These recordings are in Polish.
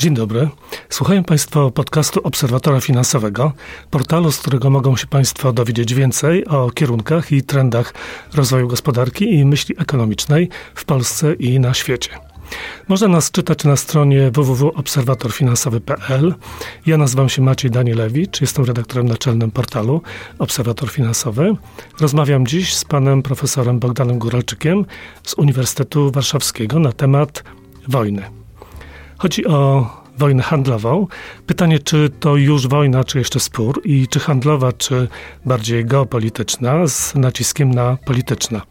Dzień dobry. Słuchają Państwo podcastu Obserwatora Finansowego, portalu, z którego mogą się Państwo dowiedzieć więcej o kierunkach i trendach rozwoju gospodarki i myśli ekonomicznej w Polsce i na świecie. Można nas czytać na stronie www.obserwatorfinansowy.pl. Ja nazywam się Maciej Danielewicz, jestem redaktorem naczelnym portalu Obserwator Finansowy. Rozmawiam dziś z panem profesorem Bogdanem Góralczykiem z Uniwersytetu Warszawskiego na temat wojny. Chodzi o wojnę handlową. Pytanie, czy to już wojna, czy jeszcze spór i czy handlowa, czy bardziej geopolityczna, z naciskiem na polityczna.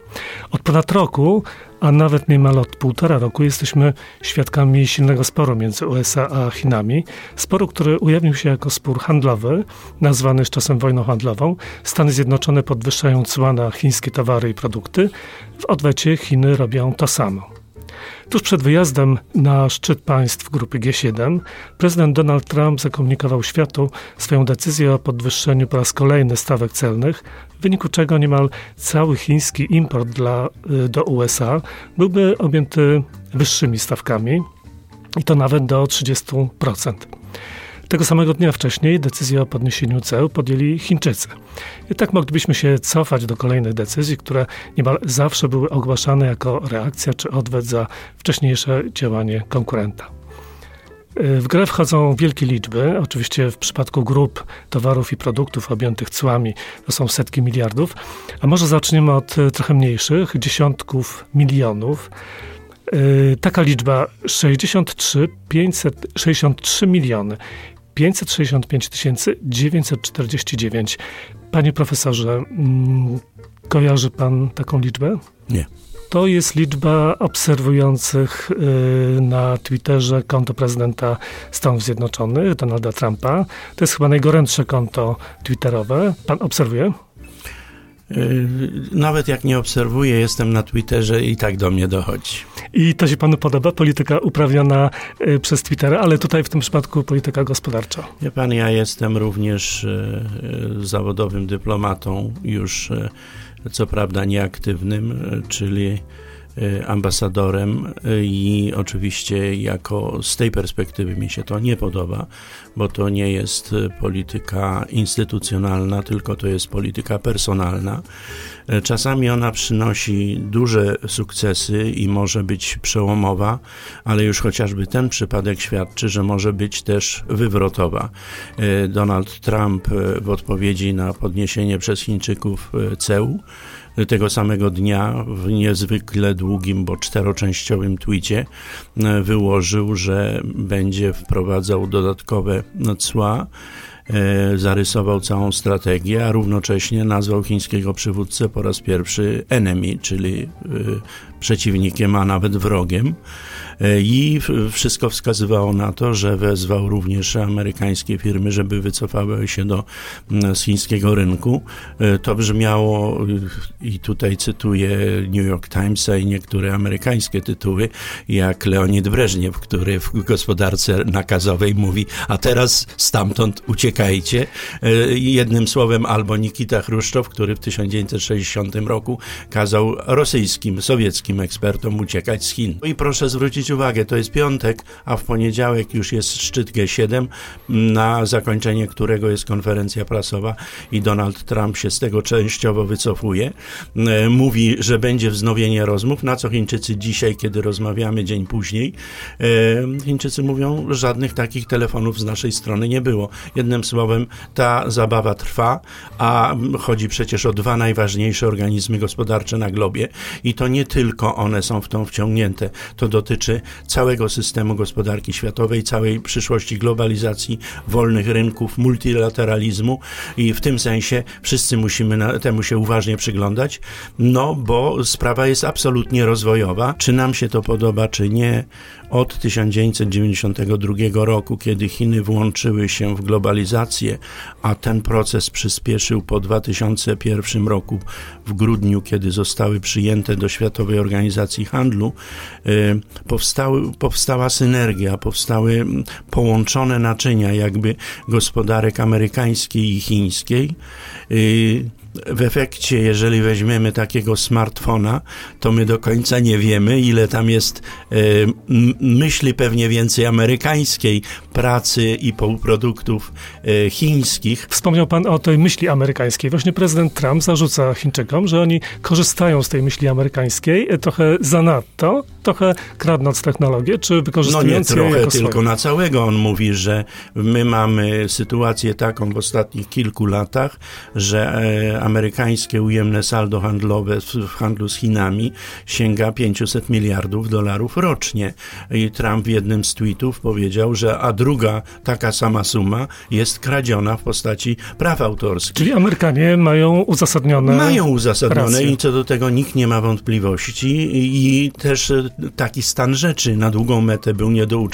Od ponad roku, a nawet niemal od półtora roku jesteśmy świadkami silnego sporu między USA a Chinami. Sporu, który ujawnił się jako spór handlowy, nazwany z czasem wojną handlową. Stany Zjednoczone podwyższają cła na chińskie towary i produkty. W odwecie Chiny robią to samo. Tuż przed wyjazdem na szczyt państw grupy G7 prezydent Donald Trump zakomunikował światu swoją decyzję o podwyższeniu po raz kolejny stawek celnych, w wyniku czego niemal cały chiński import dla, y, do USA byłby objęty wyższymi stawkami i to nawet do 30%. Tego samego dnia wcześniej decyzję o podniesieniu ceł podjęli Chińczycy. I tak moglibyśmy się cofać do kolejnych decyzji, które niemal zawsze były ogłaszane jako reakcja czy odwet za wcześniejsze działanie konkurenta. W grę wchodzą wielkie liczby. Oczywiście w przypadku grup towarów i produktów objętych cłami to są setki miliardów. A może zaczniemy od trochę mniejszych, dziesiątków milionów. Taka liczba 63, 563 miliony 565 949. Panie profesorze, mm, kojarzy pan taką liczbę? Nie. To jest liczba obserwujących y, na Twitterze konto prezydenta Stanów Zjednoczonych, Donalda Trumpa. To jest chyba najgorętsze konto twitterowe. Pan obserwuje? Y, nawet jak nie obserwuję, jestem na Twitterze i tak do mnie dochodzi. I to się panu podoba, polityka uprawiana y, przez Twittera, ale tutaj w tym przypadku polityka gospodarcza. Wie pan, ja jestem również y, zawodowym dyplomatą, już co prawda nieaktywnym, czyli ambasadorem y, i oczywiście jako z tej perspektywy mi się to nie podoba, bo to nie jest polityka instytucjonalna, tylko to jest polityka personalna. Y, czasami ona przynosi duże sukcesy i może być przełomowa, ale już chociażby ten przypadek świadczy, że może być też wywrotowa. Donald Trump w odpowiedzi na podniesienie przez Chińczyków ceł tego samego dnia w niezwykle długim, bo czteroczęściowym tweetie e, wyłożył, że będzie wprowadzał dodatkowe cła e, zarysował całą strategię, a równocześnie nazwał chińskiego przywódcę po raz pierwszy enemy, czyli e, przeciwnikiem, a nawet wrogiem. E, I wszystko wskazywało na to, że wezwał również amerykańskie firmy, żeby wycofały się do, z chińskiego rynku. E, to brzmiało, i tutaj cytuję New York Timesa i niektóre amerykańskie tytuły, jak Leonid Breżniew, który w gospodarce nakazowej mówi, a teraz stamtąd uciekajcie. E, jednym słowem, albo Nikita Chruszczow, który w 1960 roku kazał rosyjskim, sowieckim ekspertom uciekać z Chin. I proszę zwrócić uwagę, to jest piątek, a w poniedziałek już jest szczyt G7, na zakończenie którego jest konferencja prasowa i Donald Trump się z tego częściowo wycofuje. E, mówi, że będzie wznowienie rozmów, na co Chińczycy dzisiaj, kiedy rozmawiamy dzień później, e, Chińczycy mówią, żadnych takich telefonów z naszej strony nie było. Jednym słowem, ta zabawa trwa, a chodzi przecież o dwa najważniejsze organizmy gospodarcze na globie i to nie tylko one są w tą wciągnięte. To dotyczy całego systemu gospodarki światowej, całej przyszłości globalizacji, wolnych rynków, multilateralizmu i w tym sensie wszyscy musimy temu się uważnie przyglądać, no bo sprawa jest absolutnie rozwojowa. Czy nam się to podoba, czy nie, od 1992 roku, kiedy Chiny włączyły się w globalizację, a ten proces przyspieszył po 2001 roku w grudniu, kiedy zostały przyjęte do Światowej Organizacji Handlu, y, powstały, powstała synergia, powstały połączone naczynia jakby gospodarek amerykańskiej i chińskiej. W efekcie, jeżeli weźmiemy takiego smartfona, to my do końca nie wiemy, ile tam jest myśli pewnie więcej amerykańskiej pracy i półproduktów e, chińskich. Wspomniał pan o tej myśli amerykańskiej. Właśnie prezydent Trump zarzuca Chińczykom, że oni korzystają z tej myśli amerykańskiej e, trochę zanadto, trochę kradnąc technologię, czy wykorzystując no nie trochę, tylko swoje. na całego. On mówi, że my mamy sytuację taką w ostatnich kilku latach, że e, amerykańskie ujemne saldo handlowe w, handlu z Chinami sięga 500 miliardów dolarów rocznie. I Trump w jednym z tweetów powiedział, że a druga taka sama suma jest kradziona w postaci praw autorskich. Czyli Amerykanie mają uzasadnione. Mają uzasadnione i co do tego nikt nie ma wątpliwości i też e, taki stan rzeczy na długą metę był nie do,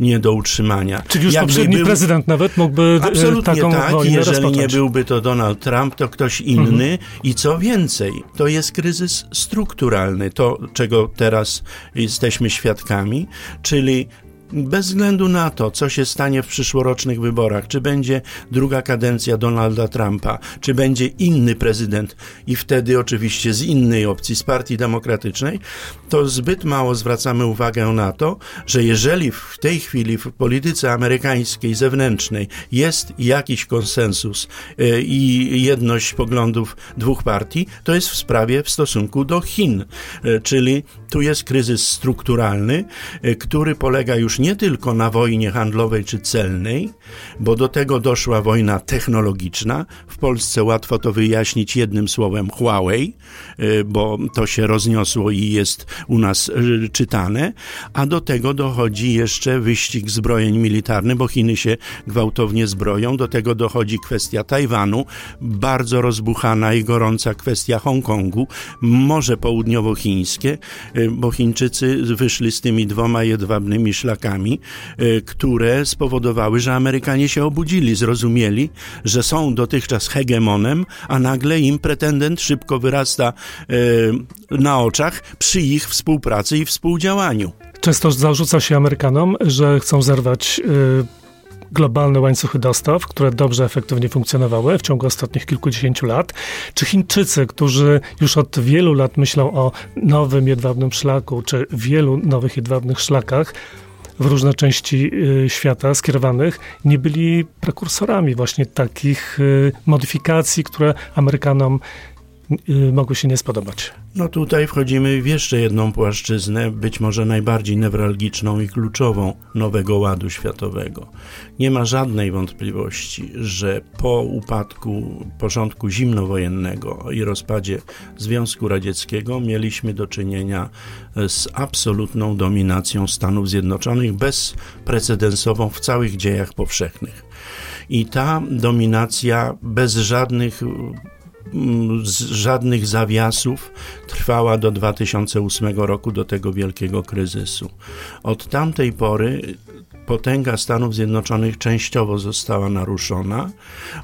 nie do utrzymania. Czyli już Jakby poprzedni był- prezydent nawet mógłby e, Absolutnie taką tak. wojnę Jeżeli rozpocząć. nie byłby to Donald Trump, to ktoś inny. I co więcej, to jest kryzys strukturalny, to czego teraz jesteśmy świadkami, czyli bez względu na to, co się stanie w przyszłorocznych wyborach, czy będzie druga kadencja Donalda Trumpa, czy będzie inny prezydent i wtedy oczywiście z innej opcji, z Partii Demokratycznej, to zbyt mało zwracamy uwagę na to, że jeżeli w tej chwili w polityce amerykańskiej zewnętrznej jest jakiś konsensus e, i jedność poglądów dwóch partii, to jest w sprawie w stosunku do Chin, E, czyli tu jest kryzys strukturalny, e, który polega już nie tylko na wojnie handlowej czy celnej, bo do tego doszła wojna technologiczna. W Polsce łatwo to wyjaśnić jednym słowem Huawei, e, bo to się rozniosło i jest u nas e, czytane, a do tego dochodzi jeszcze wyścig zbrojeń militarnych, bo Chiny się gwałtownie zbroją. Do tego dochodzi kwestia Tajwanu, bardzo rozbuchana i gorąca kwestia Hongkongu, Morze Południowochińskie, bo Chińczycy wyszli z tymi dwoma jedwabnymi szlakami, y, które spowodowały, że Amerykanie się obudzili, zrozumieli, że są dotychczas hegemonem, a nagle im pretendent szybko wyrasta y, na oczach przy ich współpracy i współdziałaniu. Często zarzuca się Amerykanom, że chcą zerwać globalne łańcuchy dostaw, które dobrze, efektywnie funkcjonowały w ciągu ostatnich kilkudziesięciu lat. Czy Chińczycy, którzy już od wielu lat myślą o nowym jedwabnym szlaku, czy wielu nowych jedwabnych szlakach, w różne części y, świata skierowanych, nie byli prekursorami właśnie takich y, modyfikacji, które Amerykanom mogły się nie spodobać. No tutaj wchodzimy w jeszcze jedną płaszczyznę, być może najbardziej newralgiczną i kluczową nowego ładu światowego. Nie ma żadnej wątpliwości, że po upadku porządku zimnowojennego i rozpadzie Związku Radzieckiego mieliśmy do czynienia z absolutną dominacją Stanów Zjednoczonych, bezprecedensową w całych dziejach powszechnych. I ta dominacja bez żadnych żadnych zawiasów trwała do 2008 roku, do tego wielkiego kryzysu. Od tamtej pory potęga Stanów Zjednoczonych częściowo została naruszona.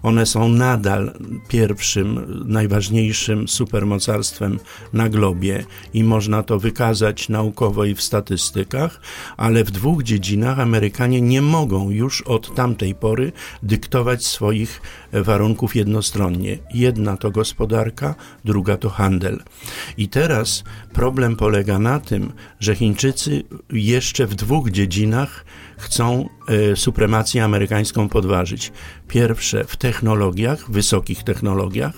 One są nadal pierwszym, najważniejszym supermocarstwem na globie i można to wykazać naukowo i w statystykach, ale w dwóch dziedzinach Amerykanie nie mogą już od tamtej pory dyktować swoich warunków jednostronnie. Jedna to gospodarka, druga to handel. I teraz problem polega na tym, że Chińczycy jeszcze w dwóch dziedzinach chcą e, supremację amerykańską podważyć. Pierwsze w technologiach, wysokich technologiach,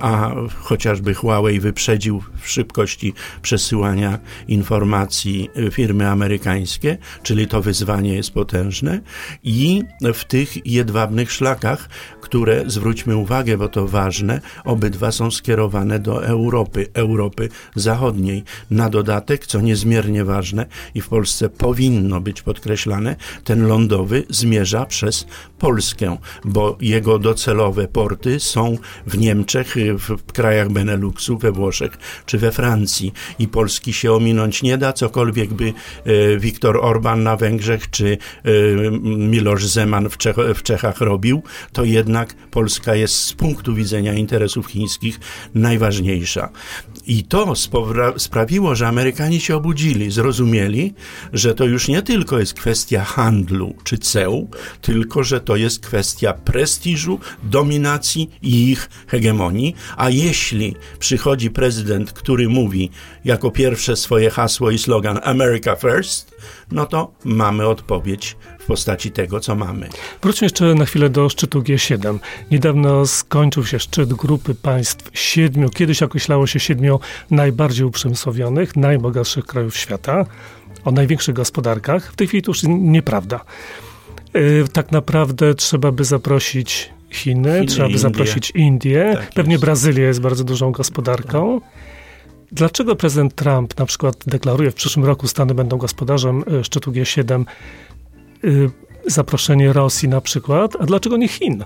a chociażby Huawei wyprzedził w szybkości przesyłania informacji firmy amerykańskie, czyli to wyzwanie jest potężne, i w tych jedwabnych szlakach, które, zwróćmy uwagę, bo to ważne, obydwa są skierowane do Europy, Europy Zachodniej. Na dodatek, co niezmiernie ważne i w Polsce powinno być podkreślane, ten lądowy zmierza przez Polskę, bo jego docelowe porty są w Niemczech, w krajach Beneluxu, we Włoszech czy we Francji. I Polski się ominąć nie da, cokolwiek by Viktor Orban na Węgrzech czy Miloš Zeman w, Czech w Czechach robił, to jednak Polska jest z punktu widzenia interesów chińskich najważniejsza. I to sprawiło, że Amerykanie się obudzili, zrozumieli, że to już nie tylko jest kwestia handlu czy ceł, tylko że to jest kwestia prestiżu, dominacji i ich hegemonii. A jeśli przychodzi prezydent, który mówi jako pierwsze swoje hasło i slogan America First, no to mamy odpowiedź w postaci tego, co mamy. Wróćmy jeszcze na chwilę do szczytu G7. Niedawno skończył się szczyt grupy państw siedmiu, kiedyś określało się siedmiu najbardziej uprzemysłowionych, najbogatszych krajów świata, o największych gospodarkach. W tej chwili to już nieprawda. Yy, tak naprawdę trzeba by zaprosić Chiny, Chiny trzeba by Indie. zaprosić Indię, tak pewnie jest. Brazylia jest bardzo dużą gospodarką. Dlaczego prezydent Trump na przykład deklaruje w przyszłym roku Stany będą gospodarzem y, szczytu G7 y, zaproszenie Rosji na przykład, a dlaczego nie Chin?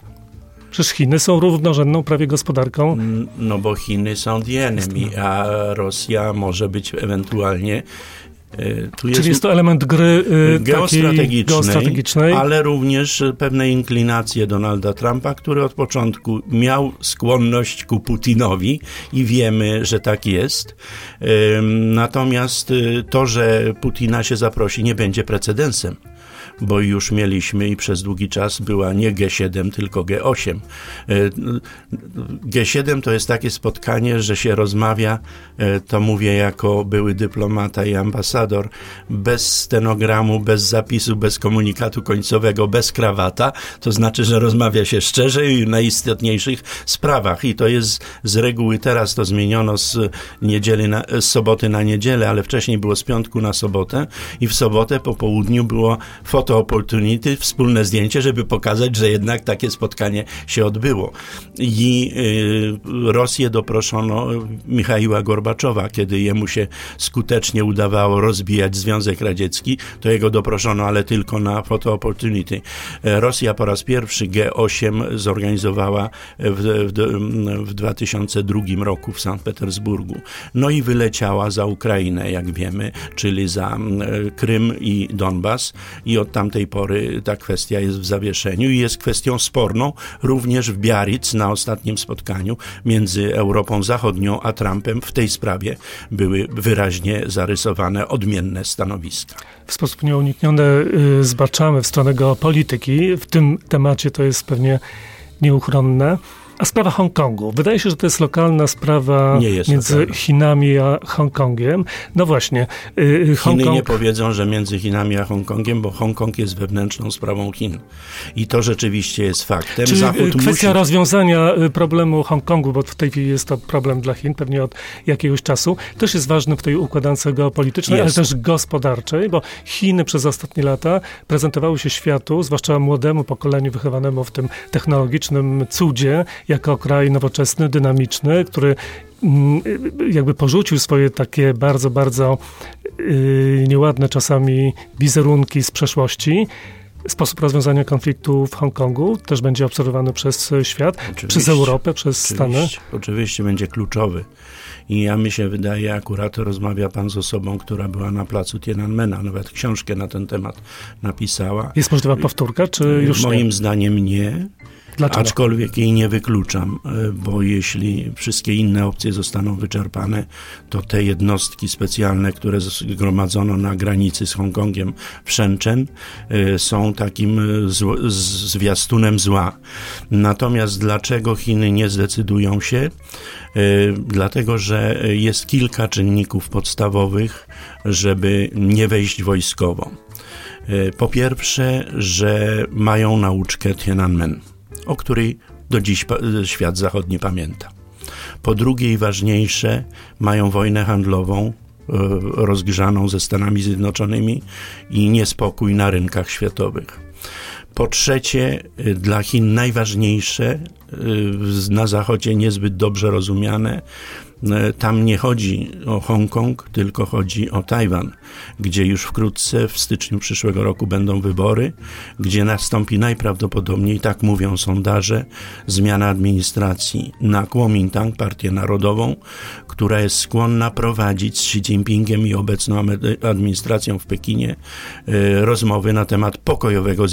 Przecież Chiny są równorzędną prawie gospodarką. No bo Chiny są the enemy, a Rosja może być ewentualnie E, tu jest Czyli jest to element gry y, geostrategicznej, geostrategicznej, ale również pewne inklinacje Donalda Trumpa, który od początku miał skłonność ku Putinowi i wiemy, że tak jest. Natomiast y, to, że Putina się zaprosi, nie będzie precedensem bo już mieliśmy i przez długi czas była nie G7, tylko G8. E, G7 to jest takie spotkanie, że się rozmawia, e, to mówię jako były dyplomata i ambasador, bez stenogramu, bez zapisu, bez komunikatu końcowego, bez krawata, to znaczy, że rozmawia się szczerze i na istotniejszych sprawach. I to jest z reguły teraz to zmieniono z niedzieli na, z soboty na niedzielę, ale wcześniej było z piątku na sobotę. I w sobotę po południu było foto photo opportunity, wspólne zdjęcie, żeby pokazać, że jednak takie spotkanie się odbyło. I y, Rosję doproszono Michaiła Gorbaczowa, kiedy jemu się skutecznie udawało rozbijać Związek Radziecki, to jego doproszono, ale tylko na photo opportunity. E, Rosja po raz pierwszy G8 zorganizowała w, w, w 2002 roku w Sankt Petersburgu. No i wyleciała za Ukrainę, jak wiemy, czyli za Krym i Donbas i od tamtej pory ta kwestia jest w zawieszeniu i jest kwestią sporną również w Biarritz na ostatnim spotkaniu między Europą Zachodnią a Trumpem w tej sprawie były wyraźnie zarysowane odmienne stanowiska. W sposób nieunikniony y, zbaczamy w stronę geopolityki. W tym temacie to jest pewnie nieuchronne. A sprawa Hongkongu. Wydaje się, że to jest lokalna sprawa jest między lokalna. Chinami a Hongkongiem. No właśnie. Yy, Hongkong... Chiny nie powiedzą, że między Chinami a Hongkongiem, bo Hongkong jest wewnętrzną sprawą Chin. I to rzeczywiście jest faktem. Czyli Zachód kwestia musi... rozwiązania y, problemu Hongkongu, bo w tej chwili jest to problem dla Chin, pewnie od jakiegoś czasu, też jest ważny w tej układance geopolitycznej, jest. ale też gospodarczej, bo Chiny przez ostatnie lata prezentowały się światu, zwłaszcza młodemu pokoleniu wychowanemu w tym technologicznym cudzie, jako kraj nowoczesny, dynamiczny, który mm, jakby porzucił swoje takie bardzo, bardzo yy, nieładne czasami wizerunki z przeszłości. Sposób rozwiązania konfliktu w Hongkongu też będzie obserwowany przez świat, oczywiście, przez Europę, przez oczywiście, Stany. Oczywiście będzie kluczowy. I ja mi się wydaje, akurat rozmawia pan z osobą, która była na placu Tiananmena, nawet książkę na ten temat napisała. Jest możliwa powtórka, czy już Moim nie? zdaniem nie. Dlaczego? Aczkolwiek jej nie wykluczam, e, bo jeśli wszystkie inne opcje zostaną wyczerpane, to te jednostki specjalne, które zgromadzono na granicy z Hongkongiem w Shenzhen, e, są takim e, zwiastunem zła. Natomiast dlaczego Chiny nie zdecydują się? Dlatego, że jest kilka czynników podstawowych, żeby nie wejść wojskowo. Po pierwsze, że mają nauczkę Tiananmen o której do dziś świat zachodni pamięta. Po drugie i ważniejsze, mają wojnę handlową e, rozgrzaną ze Stanami Zjednoczonymi i niespokój na rynkach światowych. Po trzecie, e, dla Chin najważniejsze, e, na Zachodzie niezbyt dobrze rozumiane, tam nie chodzi o Hongkong, tylko chodzi o Tajwan. gdzie już wkrótce w styczniu przyszłego roku będą wybory, gdzie nastąpi najprawdopodobniej, tak mówią sondaże, zmiana administracji na Kuomintang, Partię Narodową, która jest skłonna prowadzić z Xi Jinpingiem i obecną administracją w Pekinie e, rozmowy na temat pokojowego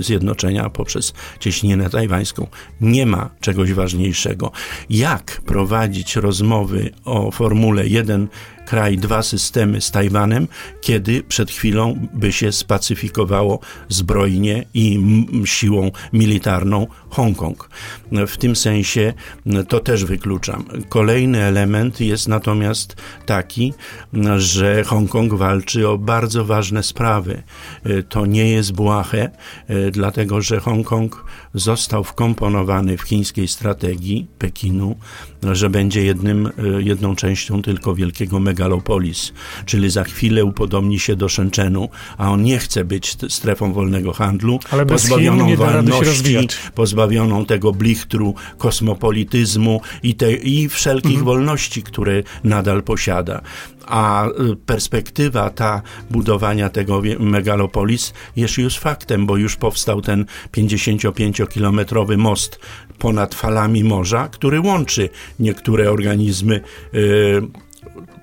zjednoczenia poprzez cieśninę tajwańską. Nie ma czegoś ważniejszego. Jak prowadzić rozmowy o formule jeden kraj, dwa systemy z Tajwanem, kiedy przed chwilą by się spacyfikowało zbrojnie i siłą militarną Hongkong. W tym sensie to też wykluczam. Kolejny element jest natomiast taki, że Hongkong walczy o bardzo ważne sprawy. To nie jest błahe, dlatego że Hongkong został wkomponowany w chińskiej strategii Pekinu, że będzie jednym, jedną częścią tylko wielkiego megalopolis, czyli za chwilę upodobni się do Shenzhenu, a on nie chce być strefą wolnego handlu, Ale pozbawioną wolności, pozbawioną tego blichtru kosmopolityzmu i, te, i wszelkich mhm. wolności, które nadal posiada a y, perspektywa ta budowania tego megalopolis jest już faktem, bo już powstał ten 55-kilometrowy most ponad falami morza, który łączy niektóre organizmy y,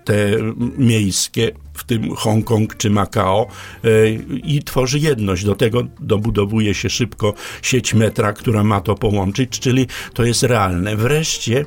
te miejskie w tym Hongkong czy Makao e, i tworzy jedność. Do tego dobudowuje się szybko sieć metra, która ma to połączyć, czyli to jest realne. Wreszcie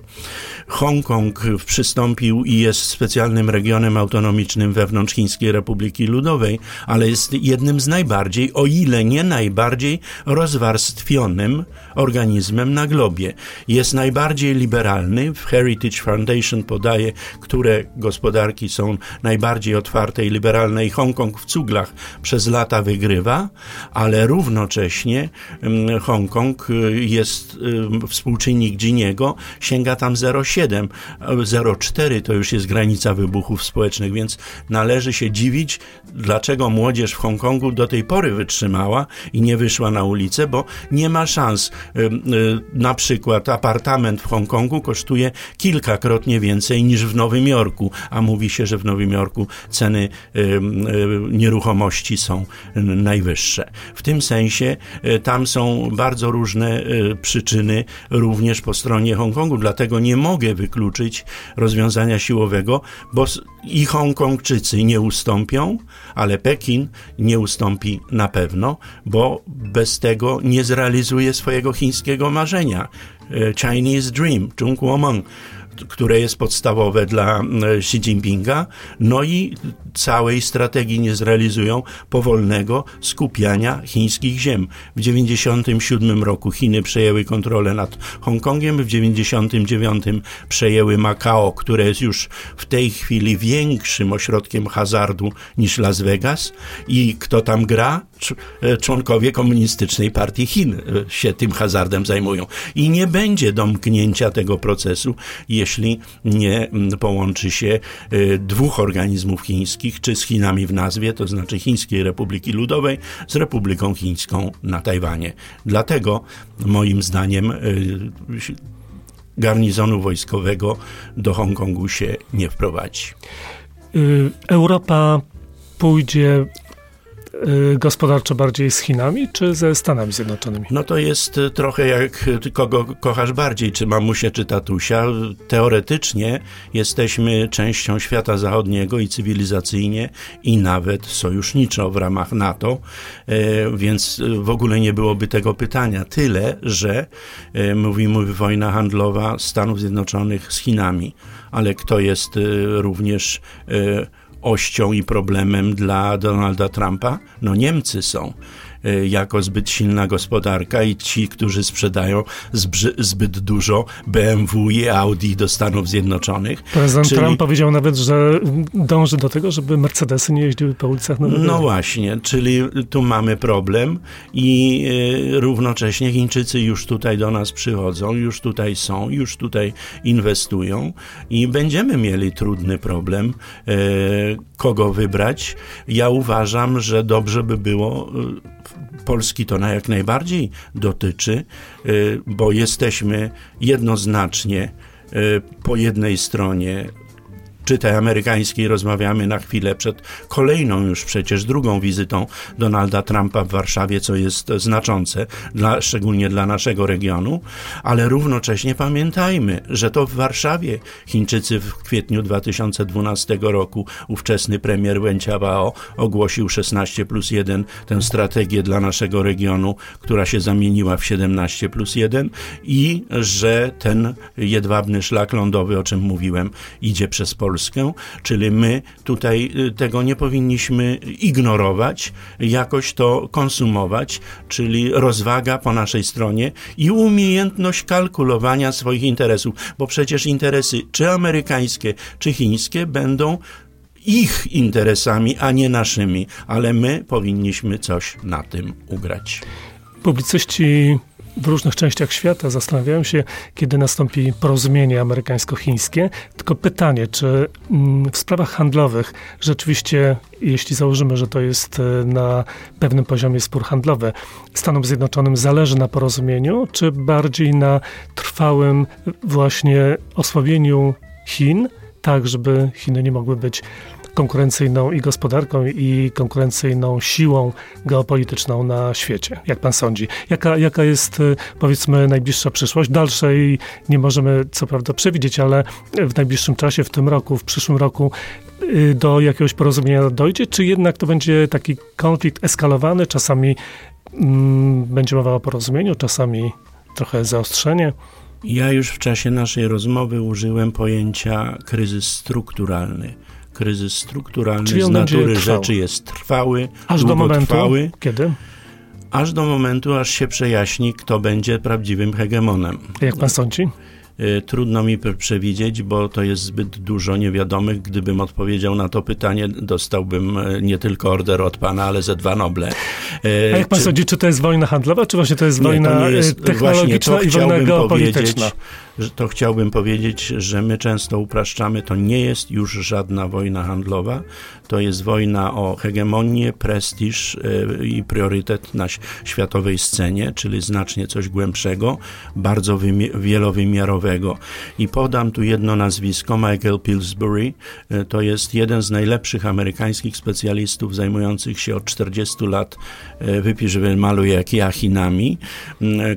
Hongkong przystąpił i jest specjalnym regionem autonomicznym wewnątrz Chińskiej Republiki Ludowej, ale jest jednym z najbardziej, o ile nie najbardziej rozwarstwionym organizmem na globie. Jest najbardziej liberalny. W Heritage Foundation podaje, które gospodarki są najbardziej otwarte otwartej, liberalnej Hongkong w cuglach przez lata wygrywa, ale równocześnie mm, Hongkong y, jest y, współczynnik Giniego sięga tam 0,7. 0,4 to już jest granica wybuchów społecznych, więc należy się dziwić, dlaczego młodzież w Hongkongu do tej pory wytrzymała i nie wyszła na ulicę, bo nie ma szans. Y, na przykład apartament w Hongkongu kosztuje kilkakrotnie więcej niż w Nowym Jorku, a mówi się, że w Nowym Jorku ceny nieruchomości są najwyższe. W tym sensie tam są bardzo różne przyczyny również po stronie Hongkongu, dlatego nie mogę wykluczyć rozwiązania siłowego, bo i Hongkongczycy nie ustąpią, ale Pekin nie ustąpi na pewno, bo bez tego nie zrealizuje swojego chińskiego marzenia. E, Chinese Dream, Zhong Kuomeng które jest podstawowe dla Xi Jinpinga, no i całej strategii nie zrealizują powolnego skupiania chińskich ziem. W 1997 roku Chiny przejęły kontrolę nad Hongkongiem, w 1999 przejęły Makao, które jest już w tej chwili większym ośrodkiem hazardu niż Las Vegas i kto tam gra? E, członkowie komunistycznej partii Chin e, się tym hazardem zajmują. I nie będzie domknięcia tego procesu, nie połączy się e, dwóch organizmów chińskich, czy z Chinami w nazwie, to znaczy Chińskiej Republiki Ludowej, z Republiką Chińską na Tajwanie. Dlatego moim zdaniem garnizonu wojskowego do Hongkongu się nie wprowadzi. Y, Europa pójdzie Y, gospodarczo bardziej z Chinami, czy ze Stanami Zjednoczonymi? No to jest y, trochę jak ty kogo kochasz bardziej, czy mamusię, czy tatusia. Teoretycznie jesteśmy częścią świata zachodniego i cywilizacyjnie i nawet sojuszniczo w ramach NATO, więc w ogóle nie byłoby tego pytania. Tyle, że mówimy wojna handlowa Stanów Zjednoczonych z Chinami, ale kto jest również ością i problemem dla Donalda Trumpa? No Niemcy są. Y, jako zbyt silna gospodarka i ci, którzy sprzedają zbyt dużo BMW i Audi do Stanów Zjednoczonych. Prezydent czyli... Trump powiedział nawet, że dąży do tego, żeby Mercedesy nie jeździły po ulicach Nowego No właśnie, czyli tu mamy problem i y, równocześnie Chińczycy już tutaj do nas przychodzą, już tutaj są, już tutaj inwestują i będziemy mieli trudny problem, y, kogo wybrać. Ja uważam, że dobrze by było Polski to na jak najbardziej dotyczy, y, bo jesteśmy jednoznacznie y, po jednej stronie czy tej amerykańskiej rozmawiamy na chwilę przed kolejną już przecież drugą wizytą Donalda Trumpa w Warszawie, co jest znaczące, dla, szczególnie dla naszego regionu, ale równocześnie pamiętajmy, że to w Warszawie Chińczycy w kwietniu 2012 roku ówczesny premier Wen Jiabao ogłosił 16 plus 1 tę strategię dla naszego regionu, która się zamieniła w 17 plus 1 i że ten jedwabny szlak lądowy, o czym mówiłem, idzie przez Polskę, czyli my tutaj y, tego nie powinniśmy ignorować, jakoś to konsumować, czyli rozwaga po naszej stronie i umiejętność kalkulowania swoich interesów, bo przecież interesy czy amerykańskie, czy chińskie będą ich interesami, a nie naszymi, ale my powinniśmy coś na tym ugrać. Publicyści w różnych częściach świata zastanawiają się, kiedy nastąpi porozumienie amerykańsko-chińskie. Tylko pytanie, czy mm, w sprawach handlowych rzeczywiście, jeśli założymy, że to jest e, na pewnym poziomie spór handlowy, Stanom Zjednoczonym zależy na porozumieniu, czy bardziej na trwałym właśnie osłabieniu Chin, tak żeby Chiny nie mogły być konkurencyjną i gospodarką, i konkurencyjną siłą geopolityczną na świecie. Jak pan sądzi? Jaka, jaka jest, y, powiedzmy, najbliższa przyszłość? Dalszej nie możemy, co prawda, przewidzieć, ale w najbliższym czasie, w tym roku, w przyszłym roku y, do jakiegoś porozumienia dojdzie, czy jednak to będzie taki konflikt eskalowany, czasami mm, będzie mowa o porozumieniu, czasami trochę zaostrzenie? Ja już w czasie naszej rozmowy użyłem pojęcia kryzys strukturalny kryzys strukturalny Czyli z natury rzeczy jest trwały, aż do momentu, kiedy? Aż do momentu, aż się przejaśni, kto będzie prawdziwym hegemonem. Jak pan sądzi? Y, trudno mi przewidzieć, bo to jest zbyt dużo niewiadomych. Gdybym odpowiedział na to pytanie, dostałbym y, nie tylko order od pana, ale ze dwa Noble. Y, A jak pan czy... sądzi, czy to jest wojna handlowa, czy właśnie to jest nie, wojna to jest, technologiczna i wojna geopolityczna? To chciałbym powiedzieć, że my często upraszczamy, to nie jest już żadna wojna handlowa, to jest wojna o hegemonię, prestiż i priorytet na światowej scenie, czyli znacznie coś głębszego, bardzo wielowymiarowego i podam tu jedno nazwisko, Michael Pillsbury. E, to jest jeden z najlepszych amerykańskich specjalistów zajmujących się od 40 lat, e, wypisz maluje jak ja, Chinami,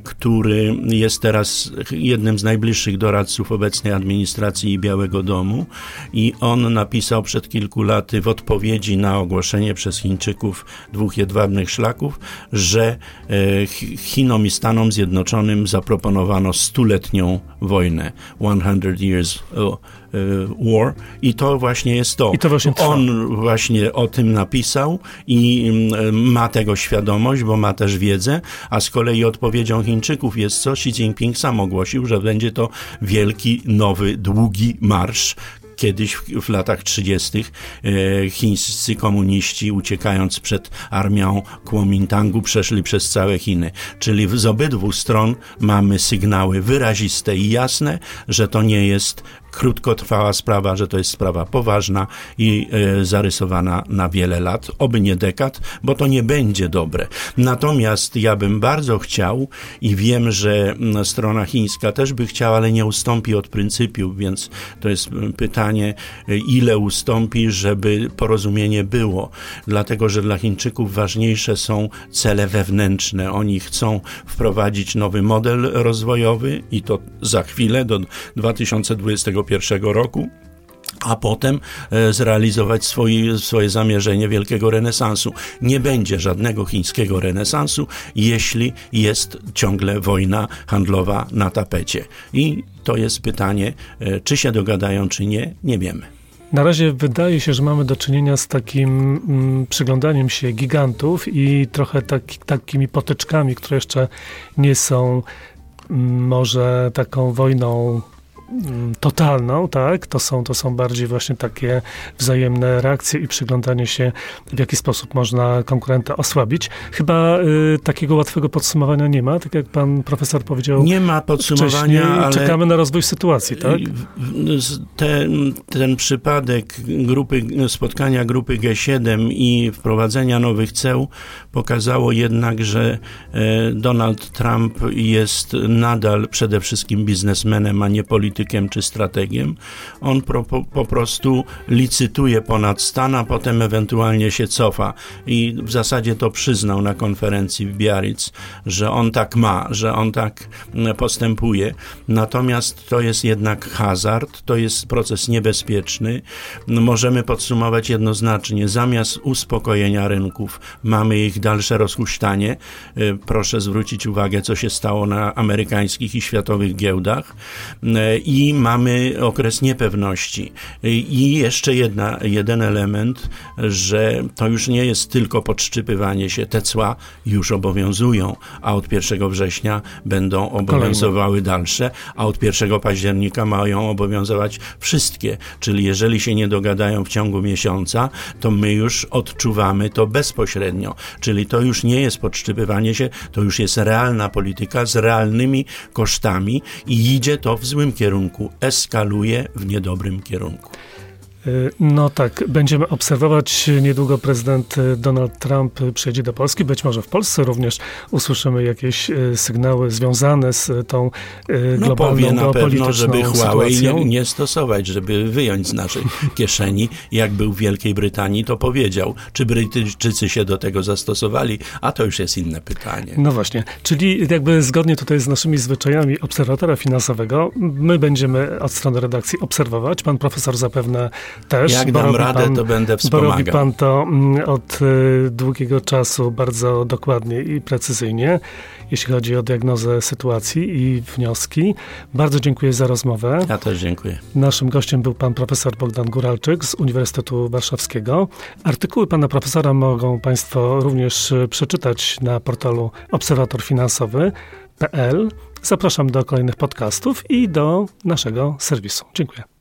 który jest teraz jednym z najbliższych doradców obecnej administracji Białego Domu i on napisał przed kilku laty w odpowiedzi na ogłoszenie przez Chińczyków dwóch jedwabnych szlaków, że e, Chinom i Stanom Zjednoczonym zaproponowano stuletnią wojnę wojnę, 100 Years War i to właśnie jest to. I to właśnie On właśnie o tym napisał i mm, ma tego świadomość, bo ma też wiedzę, a z kolei odpowiedzią Chińczyków jest co? Xi Jinping sam ogłosił, że będzie to wielki, nowy, długi marsz, kiedyś w, w latach 30. E, chińscy komuniści uciekając przed armią Kuomintangu przeszli przez całe Chiny. Czyli z obydwu stron mamy sygnały wyraziste i jasne, że to nie jest krótkotrwała sprawa, że to jest sprawa poważna i e, zarysowana na wiele lat, oby nie dekad, bo to nie będzie dobre. Natomiast ja bym bardzo chciał i wiem, że strona chińska też by chciała, ale nie ustąpi od pryncypiów, więc to jest pytanie, e, ile ustąpi, żeby porozumienie było. Dlatego, że dla Chińczyków ważniejsze są cele wewnętrzne. Oni chcą wprowadzić nowy model rozwojowy i to za chwilę do 2025 2021 roku a potem e, zrealizować swoje, swoje zamierzenie wielkiego renesansu. Nie będzie żadnego chińskiego renesansu, jeśli jest ciągle wojna handlowa na tapecie. I to jest pytanie, e, czy się dogadają, czy nie, nie wiemy. Na razie wydaje się, że mamy do czynienia z takim mm, przyglądaniem się gigantów i trochę tak, takimi potyczkami, które jeszcze nie są mm, może taką wojną totalną, tak? To są, to są bardziej właśnie takie wzajemne reakcje i przyglądanie się, w jaki sposób można konkurenta osłabić. Chyba y, takiego łatwego podsumowania nie ma, tak jak pan profesor powiedział. Nie ma podsumowania, ale czekamy na rozwój sytuacji, tak? Ten, ten przypadek grupy, spotkania grupy G7 i wprowadzenia nowych ceł pokazało jednak, że e, Donald Trump jest nadal przede wszystkim biznesmenem, a nie politykiem politykiem czy strategiem. On po, po prostu licytuje ponad stan, a potem ewentualnie się cofa. I w zasadzie to przyznał na konferencji w Biarritz, że on tak ma, że on tak mm, postępuje. Natomiast to jest jednak hazard, to jest proces niebezpieczny. Możemy podsumować jednoznacznie, zamiast uspokojenia rynków mamy ich dalsze rozhuśtanie. Y, proszę zwrócić uwagę, co się stało na amerykańskich i światowych giełdach. I mamy okres niepewności. I jeszcze jedna, jeden element, że to już nie jest tylko podszczypywanie się. Te cła już obowiązują, a od 1 września będą obowiązywały dalsze, a od 1 października mają obowiązywać wszystkie. Czyli jeżeli się nie dogadają w ciągu miesiąca, to my już odczuwamy to bezpośrednio. Czyli to już nie jest podszczypywanie się, to już jest realna polityka z realnymi kosztami i idzie to w złym kierunku, eskaluje w niedobrym kierunku. Y, no tak, będziemy obserwować. Niedługo prezydent y, Donald Trump przyjedzie do Polski. Być może w Polsce również usłyszymy jakieś y, sygnały związane z tą globalną, no powie na pewno, żeby Huawei nie, nie, stosować, żeby wyjąć z naszej kieszeni. Jak był w Wielkiej Brytanii, to powiedział. Czy Brytyjczycy się do tego zastosowali? A to już jest inne pytanie. No właśnie, czyli jakby zgodnie tutaj z naszymi zwyczajami obserwatora finansowego, my będziemy od strony redakcji obserwować. Pan profesor zapewne też. Jak dam radę, pan, to będę wspomagał. Bo robi pan to mm, od y, długiego czasu bardzo dokładnie i precyzyjnie, jeśli chodzi o diagnozę sytuacji i wnioski. Bardzo dziękuję za rozmowę. Ja też dziękuję. Naszym gościem był pan profesor Bogdan Guralczyk z Uniwersytetu Warszawskiego. Artykuły pana profesora mogą państwo również y, przeczytać na portalu obserwatorfinansowy.pl. Zapraszam do kolejnych podcastów i do naszego serwisu. Dziękuję.